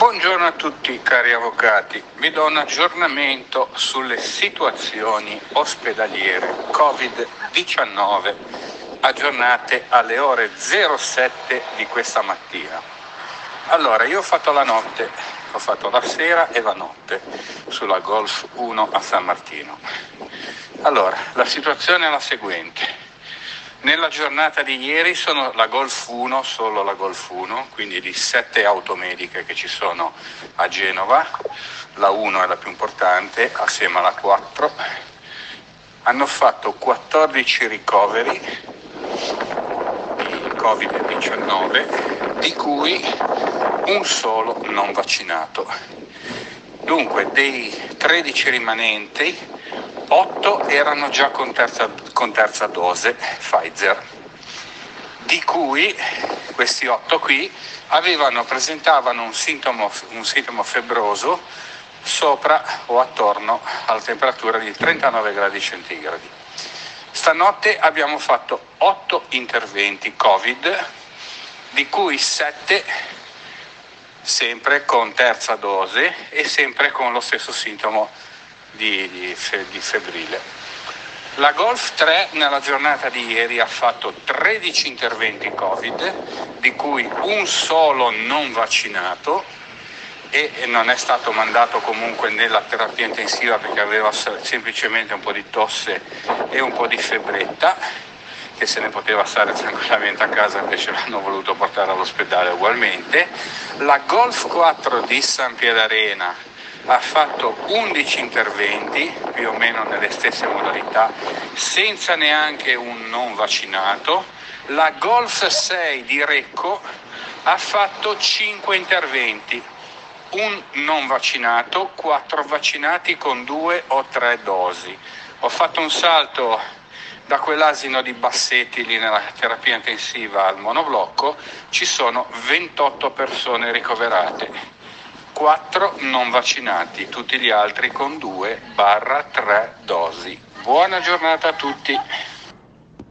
Buongiorno a tutti cari avvocati, vi do un aggiornamento sulle situazioni ospedaliere Covid-19 aggiornate alle ore 07 di questa mattina. Allora, io ho fatto la notte, ho fatto la sera e la notte sulla Golf 1 a San Martino. Allora, la situazione è la seguente. Nella giornata di ieri sono la Golf 1, solo la Golf 1, quindi di sette auto mediche che ci sono a Genova, la 1 è la più importante, assieme alla 4, hanno fatto 14 ricoveri di Covid-19, di cui un solo non vaccinato. Dunque, dei 13 rimanenti, 8 erano già con terza, con terza dose Pfizer, di cui questi 8 qui avevano, presentavano un sintomo, un sintomo febbroso sopra o attorno alla temperatura di 39 gradi centigradi. Stanotte abbiamo fatto 8 interventi Covid, di cui 7 sempre con terza dose e sempre con lo stesso sintomo di, di, di febbrile. La Golf 3 nella giornata di ieri ha fatto 13 interventi Covid, di cui un solo non vaccinato e non è stato mandato comunque nella terapia intensiva perché aveva semplicemente un po' di tosse e un po' di febbretta che se ne poteva stare tranquillamente a casa invece l'hanno voluto portare all'ospedale ugualmente. La Golf 4 di San Piedarena ha fatto 11 interventi, più o meno nelle stesse modalità, senza neanche un non vaccinato. La Golf 6 di Recco ha fatto 5 interventi, un non vaccinato, 4 vaccinati con 2 o 3 dosi. Ho fatto un salto da quell'asino di Bassetti lì nella terapia intensiva al monoblocco, ci sono 28 persone ricoverate 4 non vaccinati, tutti gli altri con 2-3 dosi. Buona giornata a tutti.